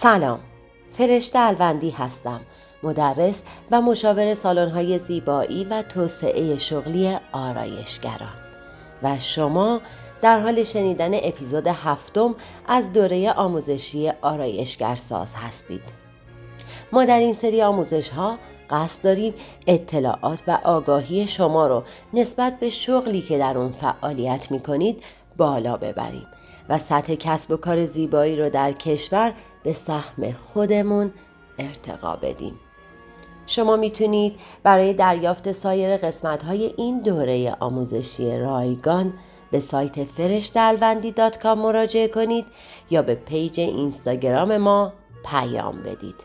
سلام. فرشته الوندی هستم. مدرس و مشاور سالن‌های زیبایی و توسعه شغلی آرایشگران. و شما در حال شنیدن اپیزود هفتم از دوره آموزشی آرایشگرساز هستید. ما در این سری آموزش ها قصد داریم اطلاعات و آگاهی شما رو نسبت به شغلی که در اون فعالیت می کنید بالا ببریم و سطح کسب و کار زیبایی رو در کشور به سهم خودمون ارتقا بدیم. شما می‌تونید برای دریافت سایر قسمت های این دوره آموزشی رایگان به سایت فرشتلوندی مراجعه کنید یا به پیج اینستاگرام ما پیام بدید.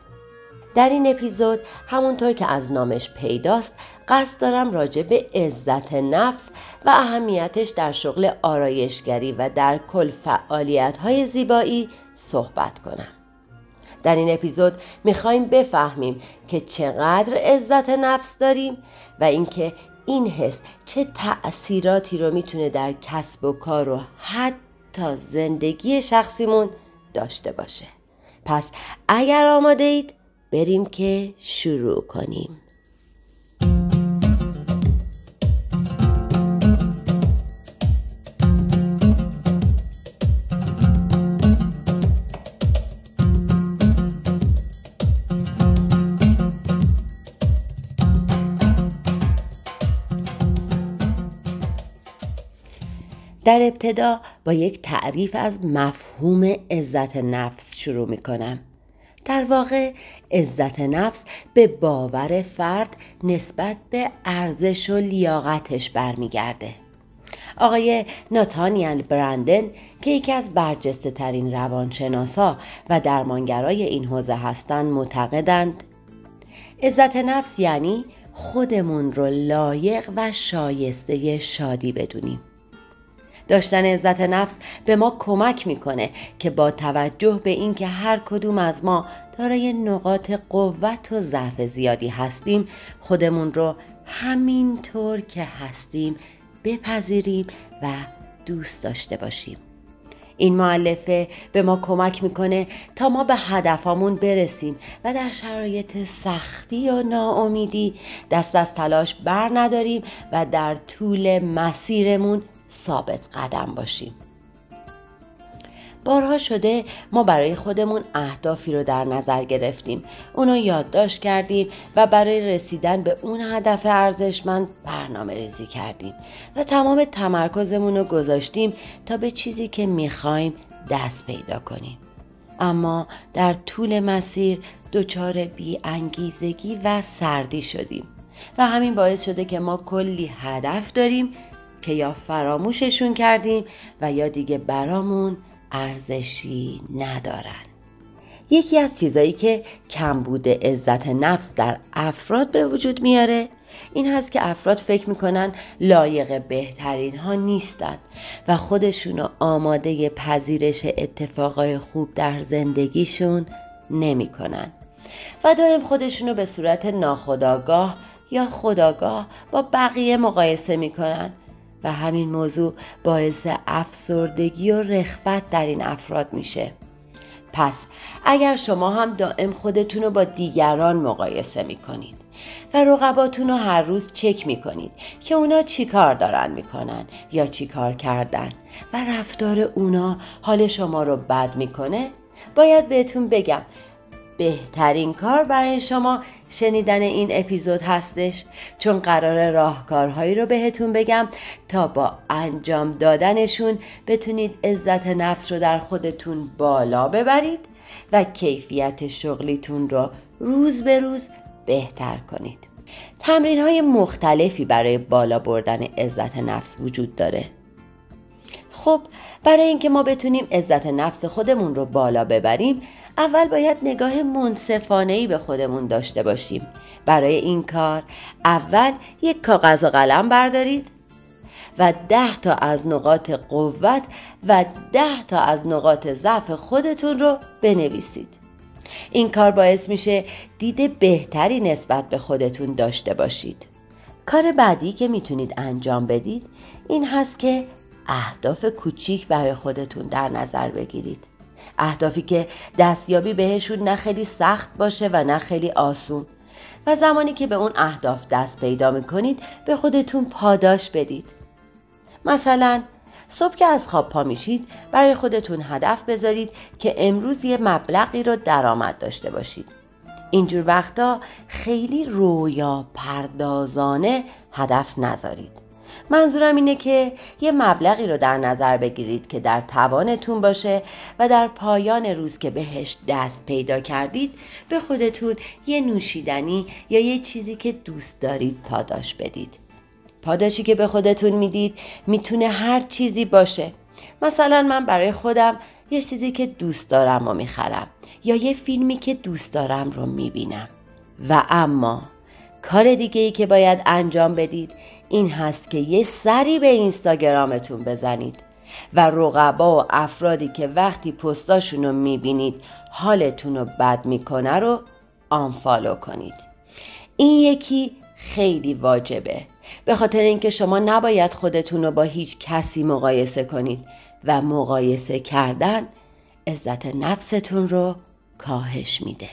در این اپیزود همونطور که از نامش پیداست قصد دارم راجع به عزت نفس و اهمیتش در شغل آرایشگری و در کل فعالیت های زیبایی صحبت کنم در این اپیزود می‌خوایم بفهمیم که چقدر عزت نفس داریم و اینکه این حس چه تأثیراتی رو می‌تونه در کسب و کار و حتی زندگی شخصیمون داشته باشه. پس اگر آماده اید بریم که شروع کنیم. در ابتدا با یک تعریف از مفهوم عزت نفس شروع می کنم. در واقع عزت نفس به باور فرد نسبت به ارزش و لیاقتش برمیگرده. آقای ناتانیل برندن که یکی از برجسته ترین روانشناسا و درمانگرای این حوزه هستند معتقدند عزت نفس یعنی خودمون رو لایق و شایسته شادی بدونیم داشتن عزت نفس به ما کمک می‌کنه که با توجه به اینکه هر کدوم از ما دارای نقاط قوت و ضعف زیادی هستیم خودمون رو همینطور که هستیم بپذیریم و دوست داشته باشیم. این معلفه به ما کمک می‌کنه تا ما به هدفامون برسیم و در شرایط سختی و ناامیدی دست از تلاش بر نداریم و در طول مسیرمون ثابت قدم باشیم. بارها شده ما برای خودمون اهدافی رو در نظر گرفتیم. اونو یادداشت کردیم و برای رسیدن به اون هدف ارزشمند برنامه ریزی کردیم و تمام تمرکزمون رو گذاشتیم تا به چیزی که می‌خوایم دست پیدا کنیم. اما در طول مسیر دچار بی انگیزگی و سردی شدیم و همین باعث شده که ما کلی هدف داریم که یا فراموششون کردیم و یا دیگه برامون ارزشی ندارن. یکی از چیزایی که کمبود عزت نفس در افراد به وجود میاره این هست که افراد فکر می‌کنن لایق بهترین ها نیستن و خودشونو آماده پذیرش اتفاقای خوب در زندگیشون نمی‌کنن و دائم خودشونو به صورت ناخداگاه یا خداگاه با بقیه مقایسه می‌کنن. و همین موضوع باعث افسردگی و رخبت در این افراد میشه. پس اگر شما هم دائم خودتون رو با دیگران مقایسه می‌کنید و رقباتون رو هر روز چک می‌کنید که اونا چی کار دارن می‌کنن یا چی کار کردن و رفتار اونا حال شما رو بد می‌کنه باید بهتون بگم بهترین کار برای شما شنیدن این اپیزود هستش. چون قرار راهکارهایی رو بهتون بگم تا با انجام دادنشون بتونید عزت نفس رو در خودتون بالا ببرید و کیفیت شغلیتون رو روز به روز بهتر کنید. تمرین های مختلفی برای بالا بردن عزت نفس وجود داره. خب برای اینکه ما بتونیم عزت نفس خودمون رو بالا ببریم اول باید نگاه منصفانه ای به خودمون داشته باشیم. برای این کار اول یک کاغذ و قلم بردارید و ده تا از نقاط قوت و ده تا از نقاط ضعف خودتون رو بنویسید. این کار باعث میشه دید بهتری نسبت به خودتون داشته باشید. کار بعدی که می‌تونید انجام بدید این هست که اهداف کوچیک برای خودتون در نظر بگیرید. اهدافی که دستیابی بهشون نه خیلی سخت باشه و نه خیلی آسون. و زمانی که به اون اهداف دست پیدا می‌کنید به خودتون پاداش بدید. مثلا صبح که از خواب پا میشید برای خودتون هدف بذارید که امروز یه مبلغی رو درآمد داشته باشید. اینجور وقتا خیلی رویا پردازانه هدف نذارید. منظورم اینه که یه مبلغی رو در نظر بگیرید که در توانتون باشه و در پایان روز که بهش دست پیدا کردید به خودتون یه نوشیدنی یا یه چیزی که دوست دارید پاداش بدید. پاداشی که به خودتون می‌دید می‌تونه هر چیزی باشه. مثلا من برای خودم یه چیزی که دوست دارم و می‌خرم یا یه فیلمی که دوست دارم رو می‌بینم. و اما کار دیگه ای که باید انجام بدید این هست که یه سری به اینستاگرامتون بزنید و رقبا و افرادی که وقتی پستاشون رو می‌بینید حالتون رو بد می‌کنه رو آنفالو کنید. این یکی خیلی واجبه. به خاطر اینکه شما نباید خودتون رو با هیچ کسی مقایسه کنید و مقایسه کردن عزت نفستون رو کاهش میده.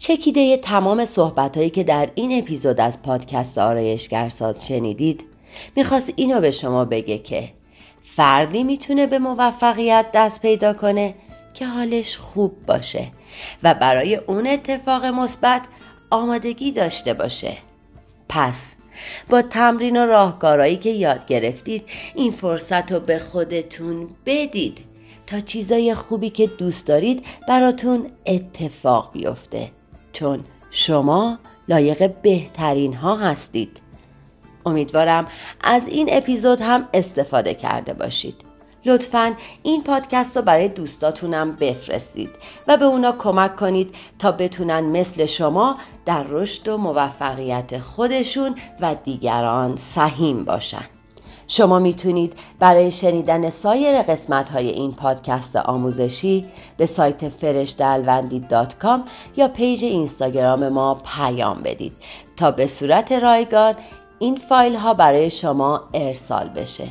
چکیده تمام صحبت هایی که در این اپیزود از پادکست آرایشگرساز شنیدید می‌خواست اینو به شما بگه که فردی می‌تونه به موفقیت دست پیدا کنه که حالش خوب باشه و برای اون اتفاق مثبت آمادگی داشته باشه. پس با تمرین و راهکارهایی که یاد گرفتید این فرصت رو به خودتون بدید تا چیزای خوبی که دوست دارید براتون اتفاق بیفته. چون شما لایق بهترین ها هستید. امیدوارم از این اپیزود هم استفاده کرده باشید. لطفا این پادکست رو برای دوستاتونم بفرستید و به اونا کمک کنید تا بتونن مثل شما در رشد و موفقیت خودشون و دیگران سهیم باشن. شما می‌تونید برای شنیدن سایر قسمت های این پادکست آموزشی به سایت فرشته الوندی یا page اینستاگرام ما پیام بدید تا به صورت رایگان این فایل ها برای شما ارسال بشه.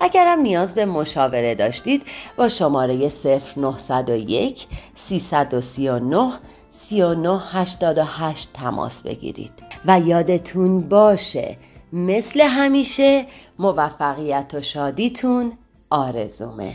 اگرم نیاز به مشاوره داشتید با شماره 0901 339 3988 تماس بگیرید. و یادتون باشه مثل همیشه موفقیت و شادیتون آرزومه.